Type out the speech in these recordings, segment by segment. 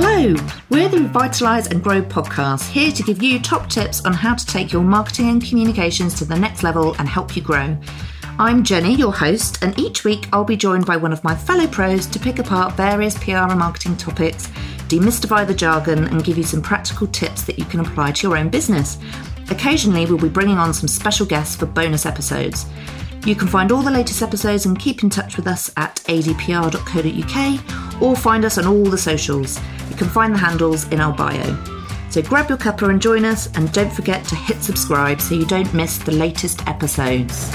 Hello, we're the Revitalise and Grow podcast, here to give you top tips on how to take your marketing and communications to the next level and help you grow. I'm Jenny, your host, and each week I'll be joined by one of my fellow pros to pick apart various PR and marketing topics, demystify the jargon, and give you some practical tips that you can apply to your own business. Occasionally, we'll be bringing on some special guests for bonus episodes. You can find all the latest episodes and keep in touch with us at adpr.co.uk or find us on all the socials. You can find the handles in our bio. So grab your cuppa and join us, and don't forget to hit subscribe so you don't miss the latest episodes.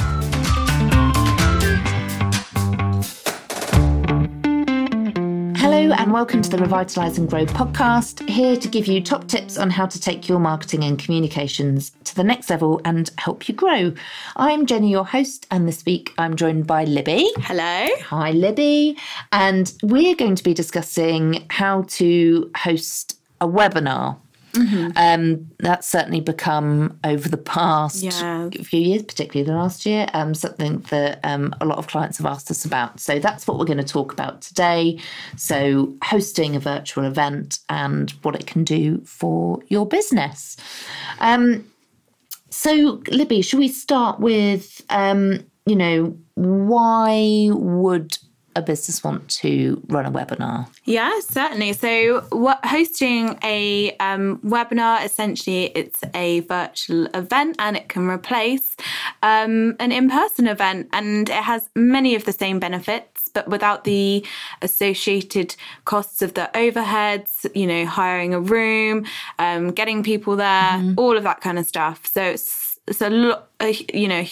And welcome to the Revitalise and Grow podcast, here to give you top tips on how to take your marketing and communications to the next level and help you grow. I'm Jenny, your host, and this week I'm joined by Libby. Hello. Hi, Libby. And we're going to be discussing how to host a webinar. Mm-hmm. Um, that's certainly become over the past Yeah. few years, particularly the last year, um, something that um, a lot of clients have asked us about. So that's what we're going to talk about today. So hosting a virtual event and what it can do for your business. Um, so Libby, should we start with, um, you know, why would a business want to run a webinar? Yeah, certainly. So, what hosting a um, webinar essentially it's a virtual event and it can replace um, an in-person event, and it has many of the same benefits, but without the associated costs of the overheads. You know, hiring a room, um, getting people there, all of that kind of stuff. So it's it's a lot, you know,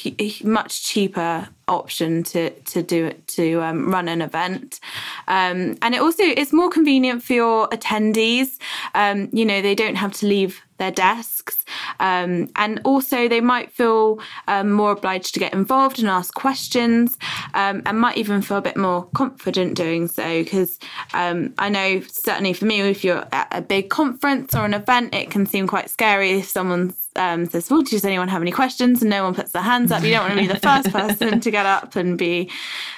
much cheaper option to to do it to um, run an event, um, and it also it's more convenient for your attendees. Um, you know, they don't have to leave their desks, um, and also they might feel um, more obliged to get involved and ask questions, um, and might even feel a bit more confident doing so. Because I know certainly for me, if you're at a big conference or an event, it can seem quite scary if someone um, says, "Well, does anyone have any questions?" and no one puts their hands up. You don't want to be the first person to get up and be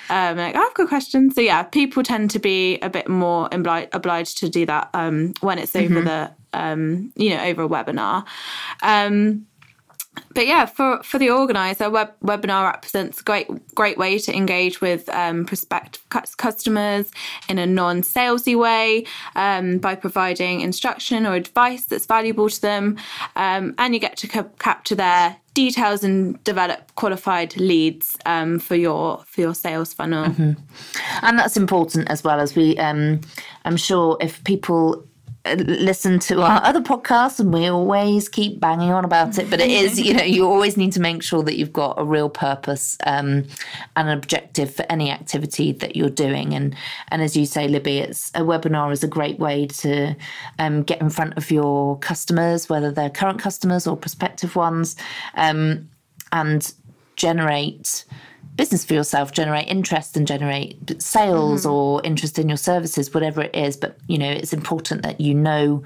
um, like, "I've got questions." So yeah, people tend to be a bit more obli- obliged to do that um, when it's over the um, you know over a webinar. But yeah, for for the organizer, web, webinar represents a great great way to engage with um, prospective customers in a non salesy way um, by providing instruction or advice that's valuable to them, um, and you get to ca- capture their details and develop qualified leads um, for your for your sales funnel. and that's important as well as we um i'm sure if people listen to our other podcasts and we always keep banging on about it. But it is you know you always need to make sure that you've got a real purpose um, and an objective for any activity that you're doing. And and as you say libby it's a webinar is a great way to um, get in front of your customers whether they're current customers or prospective ones um, and generate business for yourself generate interest and generate sales or interest in your services whatever it is but you know it's important that you know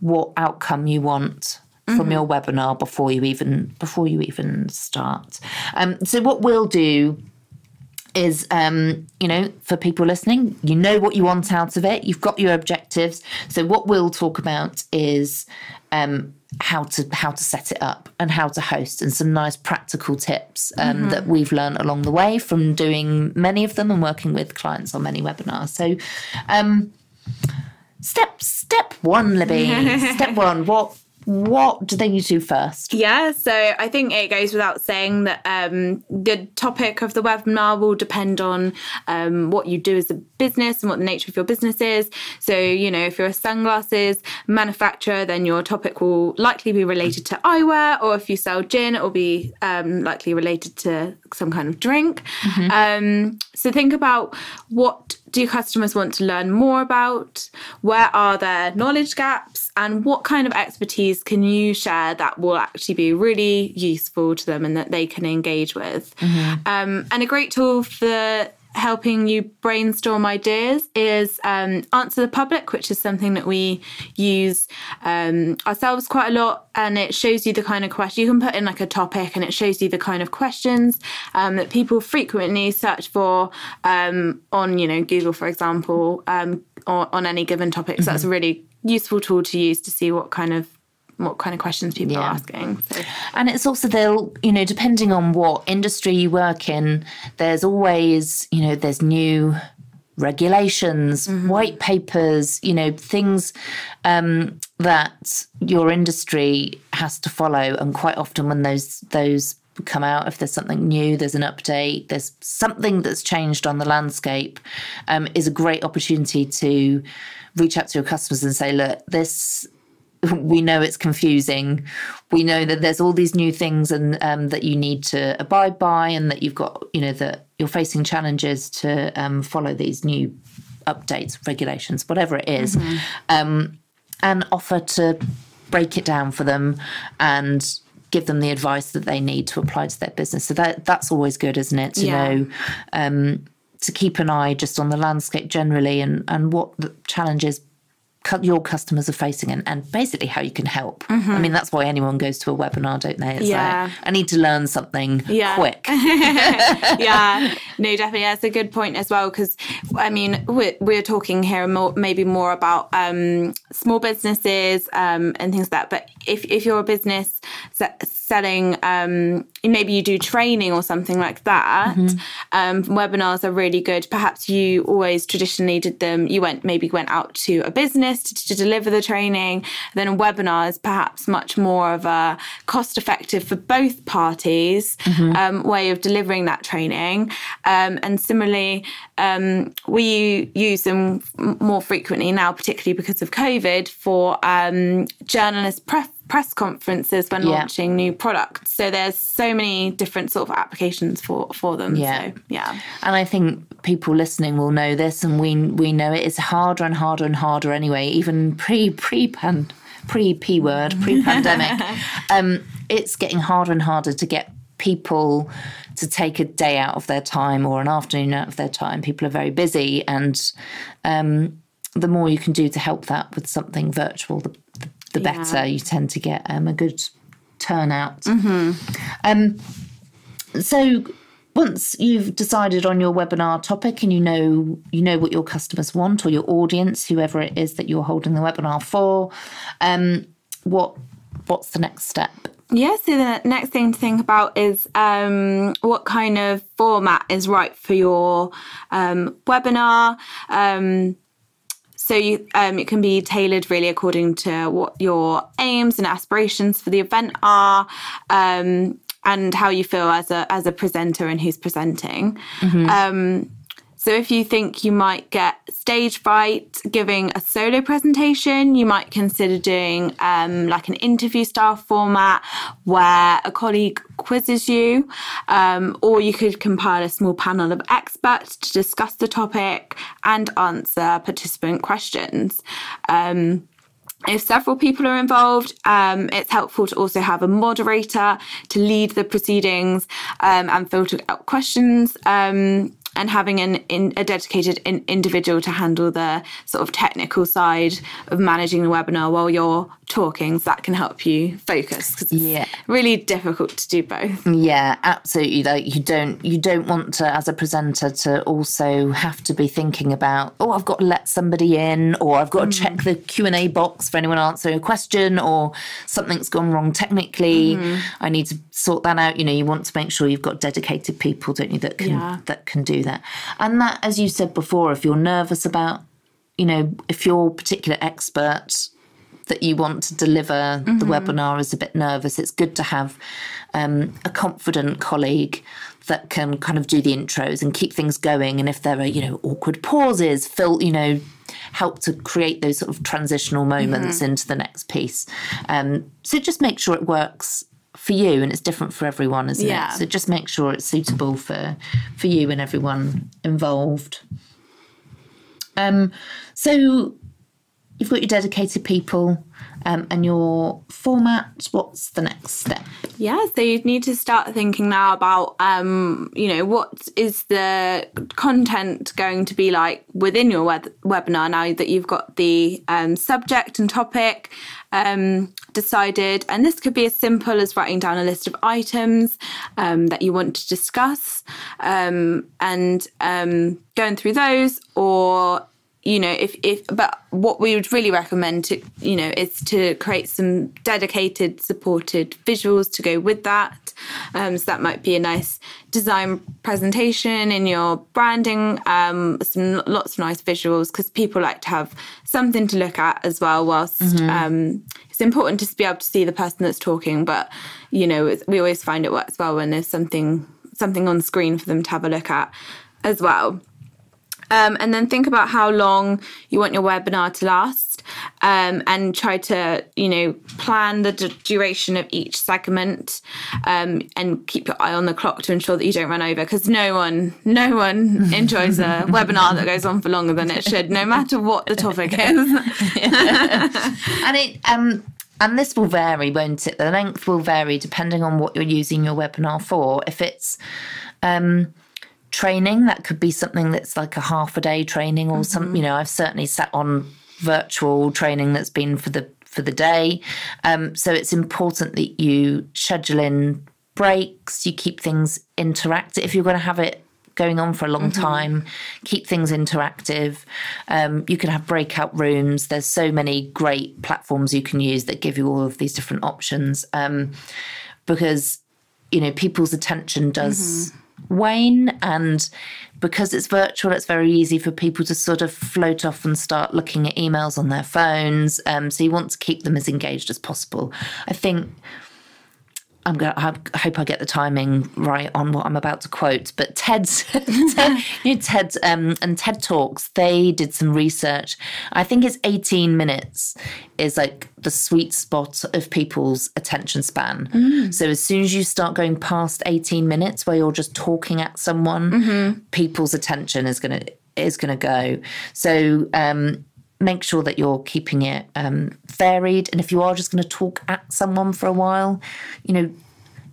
what outcome you want from your webinar before you even before you even start. Um, so what we'll do is um, you know for people listening you know what you want out of it. You've got your objectives. So what we'll talk about is um, how to how to set it up and how to host and some nice practical tips um, that we've learned along the way from doing many of them and working with clients on many webinars. So um, step step one libby. Step one what what do they need to do first Yeah, so I think it goes without saying that um, the topic of the webinar will depend on um, what you do as a business and what the nature of your business is. So, you know, if you're a sunglasses manufacturer, then your topic will likely be related to eyewear, or if you sell gin, it will be um, likely related to some kind of drink. Um, so, think about what do customers want to learn more about? Where are their knowledge gaps? And what kind of expertise can you share that will actually be really useful to them and that they can engage with? Um, and a great tool for helping you brainstorm ideas is um, Answer the Public, which is something that we use um, ourselves quite a lot. And it shows you the kind of question you can put in like a topic and it shows you the kind of questions um, that people frequently search for um, on, you know, Google, for example, um, or on any given topic. So mm-hmm. that's a really useful tool to use to see what kind of what kind of questions people yeah. are asking. So. And it's also they'll, you know, depending on what industry you work in, there's always, you know, there's new regulations, mm-hmm. white papers, you know, things um, that your industry has to follow. And quite often when those those come out, if there's something new, there's an update, there's something that's changed on the landscape, um, is a great opportunity to reach out to your customers and say, look, this we know it's confusing. We know that there's all these new things and um, that you need to abide by, and that you've got, you know, that you're facing challenges to um, follow these new updates, regulations, whatever it is, mm-hmm. um, and offer to break it down for them and give them the advice that they need to apply to their business. So that that's always good, isn't it? To yeah. know um, to keep an eye just on the landscape generally and and what the challenges your customers are facing and, and basically how you can help. Mm-hmm. I mean, that's why anyone goes to a webinar, don't they? It's yeah. Like, I need to learn something yeah. quick. yeah, no, definitely. That's a good point as well. Because, I mean, we're, we're talking here more, maybe more about um, small businesses um, and things like that. But if, if you're a business selling, um, maybe you do training or something like that, mm-hmm. Um, webinars are really good. Perhaps you always traditionally did them, you went maybe went out to a business to, to deliver the training. Then a webinar is perhaps much more of a cost effective for both parties mm-hmm. um, way of delivering that training. Um, and similarly, um, we use them more frequently now, particularly because of COVID, for um, journalist press press conferences when yeah. launching new products. So there's so many different sort of applications for for them. Yeah, so, yeah. And I think people listening will know this, and we we know it is harder and harder and harder anyway. Even pre pre pan pre p word pre pandemic, um, it's getting harder and harder to get people to take a day out of their time or an afternoon out of their time. People are very busy, and um, the more you can do to help that with something virtual, the, the yeah. better. You tend to get um, a good turnout. Mm-hmm. Um, so once you've decided on your webinar topic and you know you know what your customers want or your audience, whoever it is that you're holding the webinar for, um, what what's the next step? Yeah, so the next thing to think about is um, what kind of format is right for your um, webinar. Um, so you, um, it can be tailored really according to what your aims and aspirations for the event are. Um, and how you feel as a as a presenter and who's presenting. Mm-hmm. Um, so if you think you might get stage fright giving a solo presentation, you might consider doing um, like an interview style format where a colleague quizzes you, um, or you could compile a small panel of experts to discuss the topic and answer participant questions. Um, if several people are involved, um, it's helpful to also have a moderator to lead the proceedings um, and filter out questions. Um, and having an in, a dedicated in, individual to handle the sort of technical side of managing the webinar while you're talking so that can help you focus because yeah really difficult to do both yeah absolutely like you don't you don't want to as a presenter to also have to be thinking about oh i've got to let somebody in or i've got mm. to check the q&a box for anyone answering a question or something's gone wrong technically mm. i need to sort that out you know you want to make sure you've got dedicated people don't you that can yeah. that can do that and that as you said before if you're nervous about you know if your particular expert that you want to deliver mm-hmm. the webinar is a bit nervous, it's good to have um, a confident colleague that can kind of do the intros and keep things going. And if there are, you know, awkward pauses, fill, you know, help to create those sort of transitional moments mm-hmm. into the next piece. Um, so just make sure it works for you and it's different for everyone isn't yeah. it so just make sure it's suitable for for you and everyone involved. Um so you've got your dedicated people um, and your format. What's the next step? Yeah, so you'd need to start thinking now about, um, you know, what is the content going to be like within your web- webinar now that you've got the um, subject and topic um, decided. And this could be as simple as writing down a list of items um, that you want to discuss um, and going through those or you know if if but what we would really recommend to you know is to create some dedicated supported visuals to go with that um, so that might be a nice design presentation in your branding um, some lots of nice visuals because people like to have something to look at as well whilst mm-hmm. um, it's important just to be able to see the person that's talking but you know we always find it works well when there's something something on screen for them to have a look at as well um, and then think about how long you want your webinar to last um, and try to, you know, plan the d- duration of each segment um, and keep your eye on the clock to ensure that you don't run over because no one, no one enjoys a webinar that goes on for longer than it should, no matter what the topic is. and it, um, and this will vary, won't it? The length will vary depending on what you're using your webinar for. If it's, um, training. That could be something that's like a half a day training or mm-hmm. some, you know, I've certainly sat on virtual training that's been for the for the day. Um, so it's important that you schedule in breaks, you keep things interactive. If you're going to have it going on for a long mm-hmm. time, keep things interactive. Um, you can have breakout rooms. There's so many great platforms you can use that give you all of these different options um, because, you know, people's attention does. Mm-hmm wane. And because it's virtual, it's very easy for people to sort of float off and start looking at emails on their phones. Um, so you want to keep them as engaged as possible. I think I'm going. I hope I get the timing right on what I'm about to quote. But TED's, TED, you know, TED um, and TED Talks, they did some research. I think it's 18 minutes is like the sweet spot of people's attention span. Mm. So as soon as you start going past 18 minutes, where you're just talking at someone, mm-hmm. people's attention is gonna is gonna go. So. Um, make sure that you're keeping it um, varied. And if you are just going to talk at someone for a while, you know,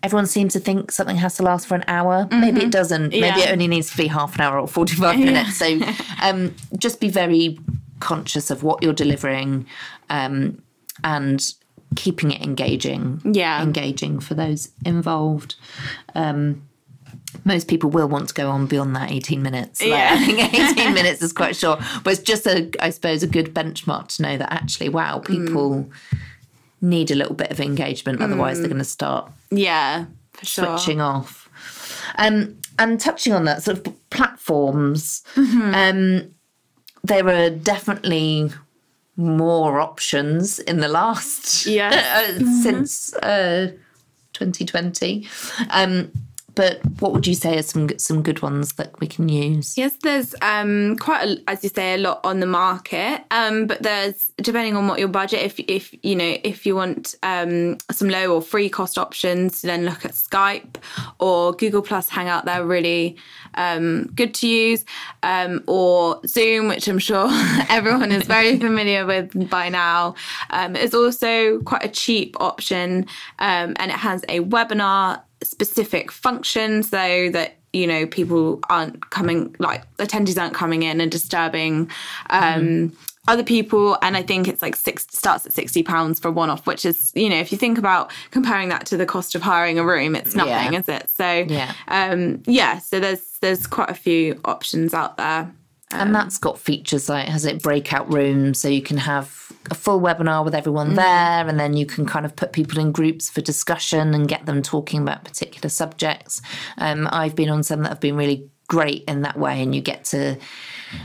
everyone seems to think something has to last for an hour. Mm-hmm. Maybe it doesn't. Yeah. Maybe it only needs to be half an hour or 45 yeah. minutes. So um, just be very conscious of what you're delivering um, and keeping it engaging. Yeah. Engaging for those involved. Um, most people will want to go on beyond that 18 minutes. Like, yeah. I think 18 minutes is quite short, but it's just a, I suppose, a good benchmark to know that actually, wow, people mm. need a little bit of engagement. Otherwise, mm. they're going to start yeah, switching sure. off. Um, and touching on that sort of platforms, mm-hmm. um, there are definitely more options in the last yeah uh, mm-hmm. since uh, 2020. Um, but what would you say are some some good ones that we can use? Yes, there's um, quite a, as you say a lot on the market. Um, but there's depending on what your budget. If if you know if you want um, some low or free cost options, then look at Skype or Google Plus Hangout. They're really um, good to use, um, or Zoom, which I'm sure everyone is very familiar with by now. Um, it's also quite a cheap option, um, and it has a webinar specific function so that you know people aren't coming like attendees aren't coming in and disturbing um mm. other people and i think it's like six starts at 60 pounds for one off which is you know if you think about comparing that to the cost of hiring a room it's nothing yeah. is it so yeah um yeah so there's there's quite a few options out there um, and that's got features like has it breakout rooms so you can have a full webinar with everyone mm. there and then you can kind of put people in groups for discussion and get them talking about particular subjects um, i've been on some that have been really great in that way and you get to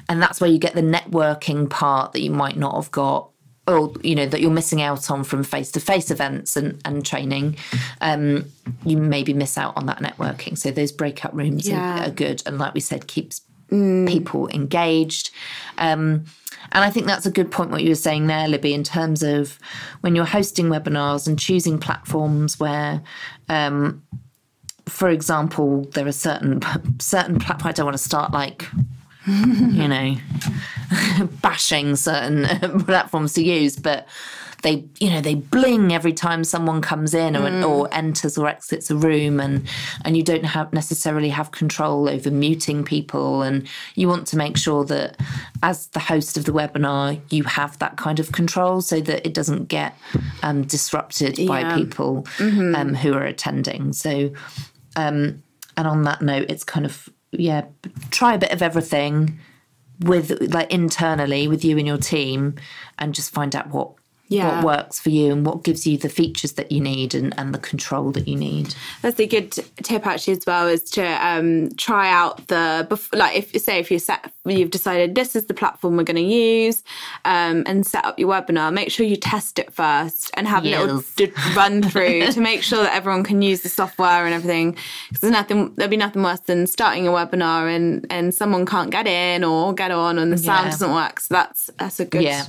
and that's where you get the networking part that you might not have got or you know that you're missing out on from face-to-face events and, and training um, you maybe miss out on that networking so those breakout rooms yeah. are, are, good and like we said keeps mm. people engaged. Um, and I think that's a good point, what you were saying there, Libby, in terms of when you're hosting webinars and choosing platforms where, um, for example, there are certain certain platforms. I don't want to start like you know, bashing certain platforms to use, but they you know they bling every time someone comes in or, mm. or enters or exits a room and and you don't have necessarily have control over muting people and you want to make sure that as the host of the webinar you have that kind of control so that it doesn't get um, disrupted yeah. by people mm-hmm. um, who are attending so um, and on that note it's kind of yeah try a bit of everything with like internally with you and your team and just find out what yeah. what works for you and what gives you the features that you need and, and the control that you need. That's a good tip actually as well is to um, try out the like if say if you set you've decided this is the platform we're going to use um, and set up your webinar make sure you test it first and have yes. a little d- run through to make sure that everyone can use the software and everything because there's nothing there'll be nothing worse than starting a webinar and and someone can't get in or get on and the sound yeah. doesn't work so that's that's a good yeah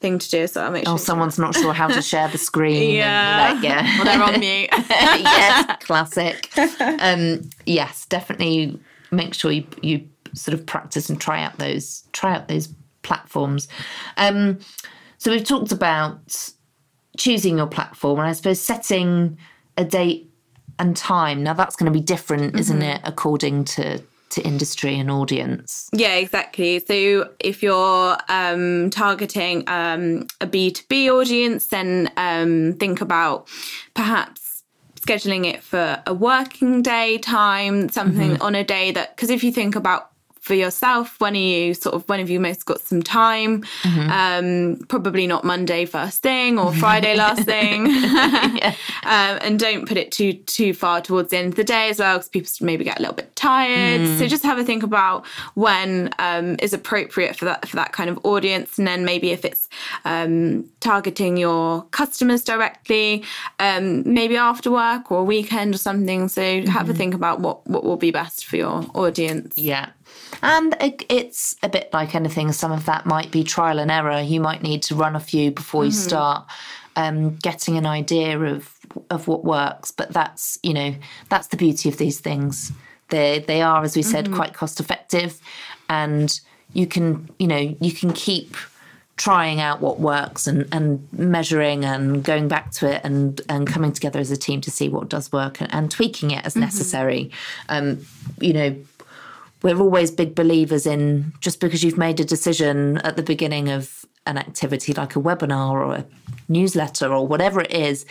thing to do. So I'll make sure. Oh, someone's not sure how to share the screen. yeah. And, like, yeah. well, they're on mute. yes, classic. Um, yes, definitely make sure you, you sort of practice and try out those try out those platforms. Um, so we've talked about choosing your platform and I suppose setting a date and time. Now that's going to be different, mm-hmm. isn't it, according to to industry and audience. Yeah, exactly. So if you're um, targeting um, a B2B audience, then um, think about perhaps scheduling it for a working day time, something mm-hmm. on a day that, because if you think about for yourself? When are you sort of when have you most got some time? Mm-hmm. Um, probably not Monday first thing or Friday last thing. yeah. um, and don't put it too too far towards the end of the day as well, because people maybe get a little bit tired. Mm. So just have a think about when um, is appropriate for that for that kind of audience, and then maybe if it's um, targeting your customers directly, um, maybe after work or weekend or something. So mm-hmm. have a mm-hmm. think about what what will be best for your audience. Yeah. And it's a bit like anything, some of that might be trial and error. You might need to run a few before you mm-hmm. start um, getting an idea of of what works. But that's you know that's the beauty of these things. They they are, as we said, mm-hmm. quite cost effective, and you can you know you can keep trying out what works and, and measuring and going back to it and, and coming together as a team to see what does work and, and tweaking it as mm-hmm. necessary. Um, you know, we're always big believers in just because you've made a decision at the beginning of an activity like a webinar or a newsletter or whatever it is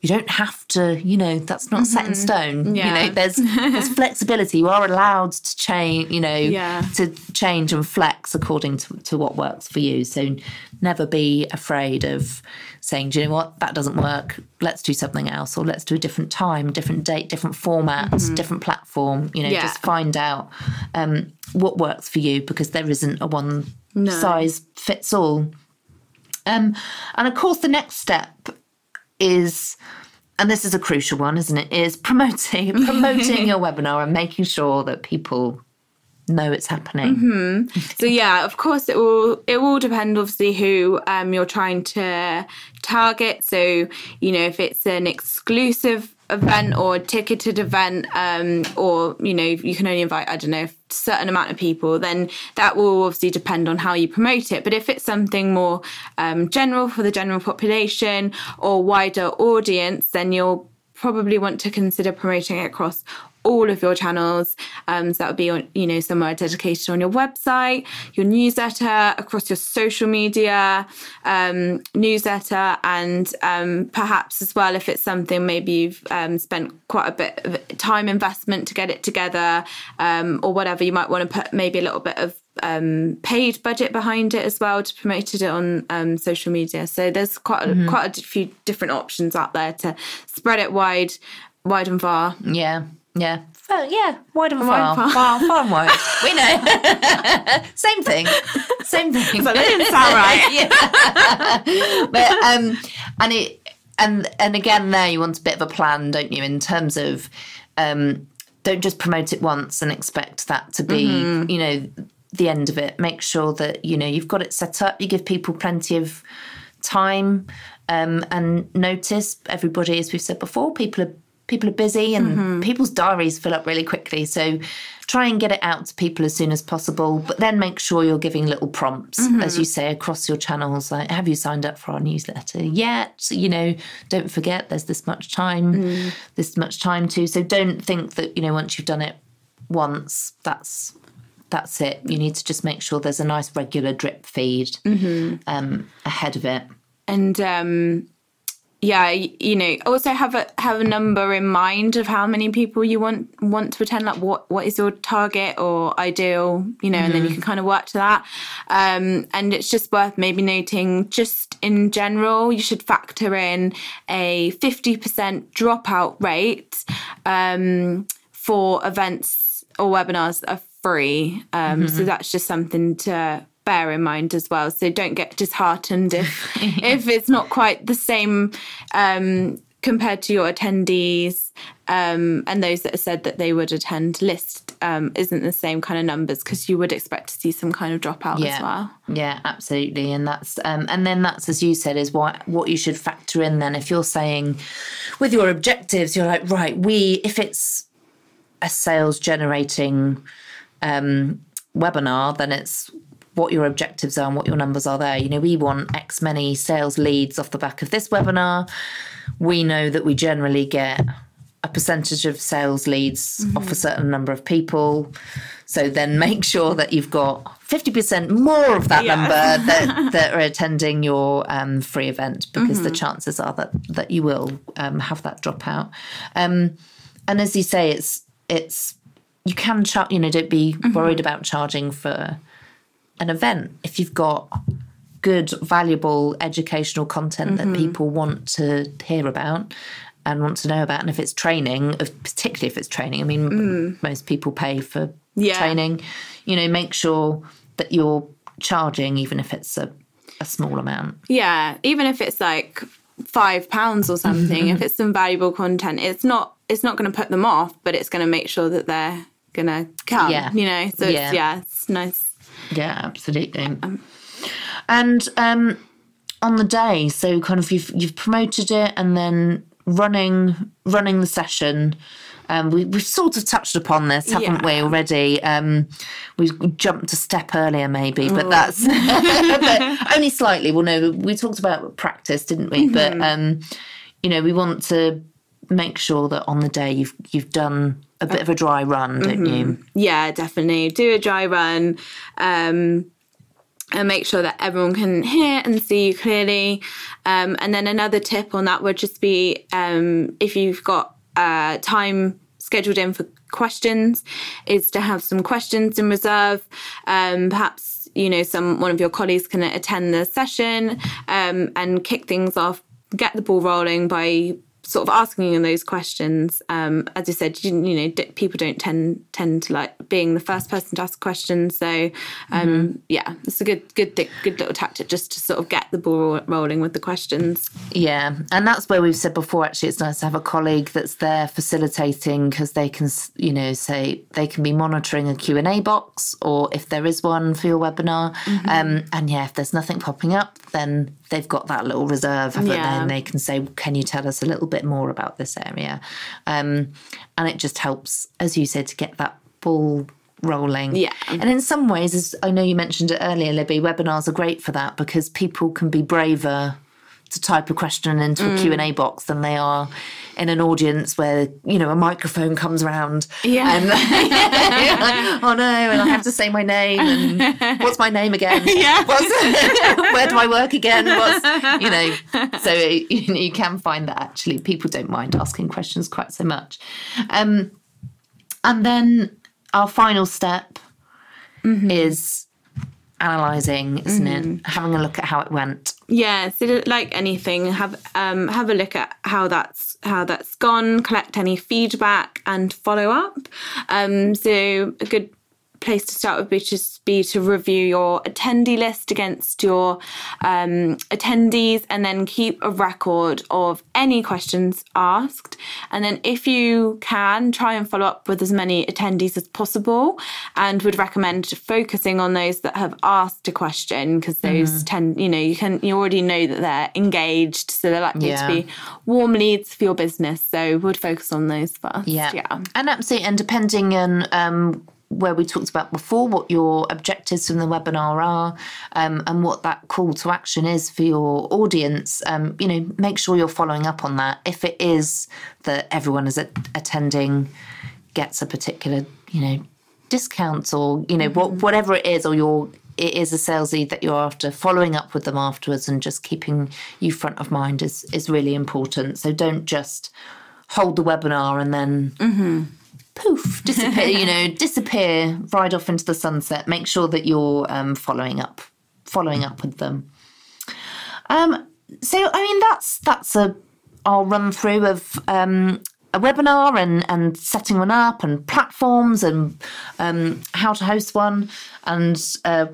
you don't have to you know that's not mm-hmm. set in mm-hmm. stone yeah. you know there's there's flexibility you are allowed to change you know yeah. to change and flex according to, to what works for you so never be afraid of saying do you know what that doesn't work let's do something else or let's do a different time different date different formats mm-hmm. different platform you know yeah. just find out um, what works for you because there isn't a one no. size fits all um, and of course the next step is and this is a crucial one, isn't it? Is promoting promoting your webinar and making sure that people know it's happening. Mm-hmm. So yeah, of course it will it will depend obviously who um, you're trying to target. So you know if it's an exclusive event or a ticketed event, um, or you know you can only invite I don't know a certain amount of people, then that will obviously depend on how you promote it. But if it's something more um, general for the general population or wider audience, then you'll probably want to consider promoting it across all of your channels. Um, so that would be on, you know, somewhere dedicated on your website, your newsletter, across your social media, um, newsletter, and um, perhaps as well if it's something maybe you've um, spent quite a bit of time investment to get it together, um, or whatever, you might want to put maybe a little bit of um, paid budget behind it as well to promote it on um, social media. So there's quite a, mm-hmm. quite a few different options out there to spread it wide, wide and far. Yeah. Yeah. Well, yeah, wide and far. Far, far, and wide. We know. Same thing. Same thing. But that didn't sound right. yeah. but um and it and and again there you want a bit of a plan, don't you, in terms of um don't just promote it once and expect that to be, mm-hmm. you know, the end of it. Make sure that, you know, you've got it set up, you give people plenty of time um, and notice everybody, as we've said before, people are people are busy and people's diaries fill up really quickly. So try and get it out to people as soon as possible, but then make sure you're giving little prompts, as you say, across your channels. Like, have you signed up for our newsletter yet? You know, don't forget there's this much time, this much time too. So don't think that, you know, once you've done it once, that's that's it. You need to just make sure there's a nice regular drip feed um, ahead of it. and um yeah you know also have a have a number in mind of how many people you want want to attend like what what is your target or ideal you know and then you can kind of work to that. Um and it's just worth maybe noting just in general you should factor in a 50% dropout rate um for events or webinars that are free. Um so that's just something to bear in mind as well. So don't get disheartened if if it's not quite the same um, compared to your attendees um, and those that have said that they would attend list um, isn't the same kind of numbers because you would expect to see some kind of dropout as well. Yeah, absolutely, and that's um, and then that's as you said is what what you should factor in. Then, if you're saying with your objectives, you're like right, we if it's a sales generating um, webinar, then it's what your objectives are and what your numbers are there. You know, we want X many sales leads off the back of this webinar. We know that we generally get a percentage of sales leads off a certain number of people. So then make sure that you've got 50% more of that Yeah. number that, that are attending your um, free event because the chances are that, that you will um, have that dropout. Um, and as you say, it's, it's, you can charge, you know, don't be worried about charging for an event if you've got good, valuable educational content that mm-hmm. people want to hear about and want to know about. And if it's training, particularly if it's training, I mean, mm. most people pay for Yeah. training, you know, make sure that you're charging, even if it's a, a small amount. Yeah, even if it's like five pounds or something, if it's some valuable content, it's not it's not going to put them off, but it's going to make sure that they're going to come. Yeah. You know, so Yeah. it's, yeah, it's nice. Yeah, absolutely. and um, on the day, so kind of you've you've promoted it, and then running running the session. Um, we, we've sort of touched upon this, haven't we, already? Um, we jumped a step earlier, maybe, but that's but only slightly. Well, no, we talked about practice, didn't we? But um, you know, we want to make sure that on the day you've you've done a bit of a dry run, don't you? Yeah, definitely. Do a dry run. Um, and make sure that everyone can hear and see you clearly. Um, and then another tip on that would just be um, if you've got uh, time scheduled in for questions, is to have some questions in reserve. Um, perhaps you know some one of your colleagues can attend the session um, and kick things off, get the ball rolling by sort of asking those questions. Um, as I said, you, you know, d- people don't tend tend to like being the first person to ask questions. So, um, yeah, it's a good good di- good little tactic just to sort of get the ball rolling with the questions. Yeah, and that's where we've said before. Actually, it's nice to have a colleague that's there facilitating because they can, you know, say they can be monitoring a Q and A box, or if there is one for your webinar. Um, and yeah, if there's nothing popping up, then they've got that little reserve, haven't they? Yeah. And they can say, "Can you tell us a little bit more about this area?" Um, and it just helps, as you said, to get that ball rolling. Yeah. And in some ways, as I know you mentioned it earlier, Libby, webinars are great for that because people can be braver to type a question into Mm. a Q&A box than they are in an audience where, you know, a microphone comes around. Yeah. And like, oh no, and I have to say my name and what's my name again? Yeah. Where do I work again? What's, you know, so you, you can find that actually people don't mind asking questions quite so much. Um, and then our final step is analysing, isn't it? Having a look at how it went. Yeah, so like anything, have um, have a look at how that's how that's gone, collect any feedback, and follow up. Um, so a good place to start would be just be to review your attendee list against your um, attendees and then keep a record of any questions asked. And then, if you can, try and follow up with as many attendees as possible and would recommend focusing on those that have asked a question because those mm. tend, you know, you can, you already know that they're engaged. So they're likely yeah. to be warm leads for your business. So would focus on those first. Yeah. yeah. And absolutely. And depending on, um, where we talked about before, what your objectives from the webinar are, um, and what that call to action is for your audience. Um, you know, make sure you're following up on that. If it is that everyone is attending gets a particular, you know, discount or you know mm-hmm. what, whatever it is, or your it is a sales lead that you're after, following up with them afterwards and just keeping you front of mind is is really important. So don't just hold the webinar and then. Mm-hmm poof, disappear, you know, disappear right off into the sunset. Make sure that you're um, following up, following up with them. Um, so I mean, that's that's a our run through of um, a webinar and and setting one up and platforms and um, how to host one and. Uh,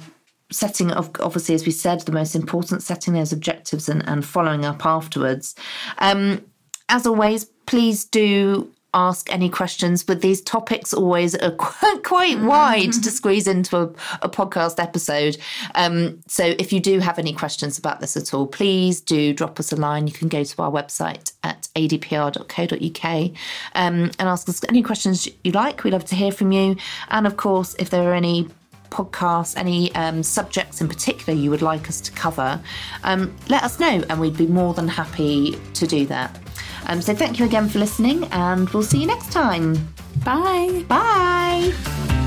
setting of obviously as we said the most important setting those objectives and, and following up afterwards um, as always please do ask any questions, but these topics always are quite, quite wide to squeeze into a, a podcast episode. Um, so if you do have any questions about this at all, please do drop us a line. You can go to our website at adpr.co.uk um, and ask us any questions you like. We'd love to hear from you. And of course, if there are any podcasts, any um, subjects in particular you would like us to cover, um, let us know and we'd be more than happy to do that. Um, so thank you again for listening, and we'll see you next time. Bye. Bye.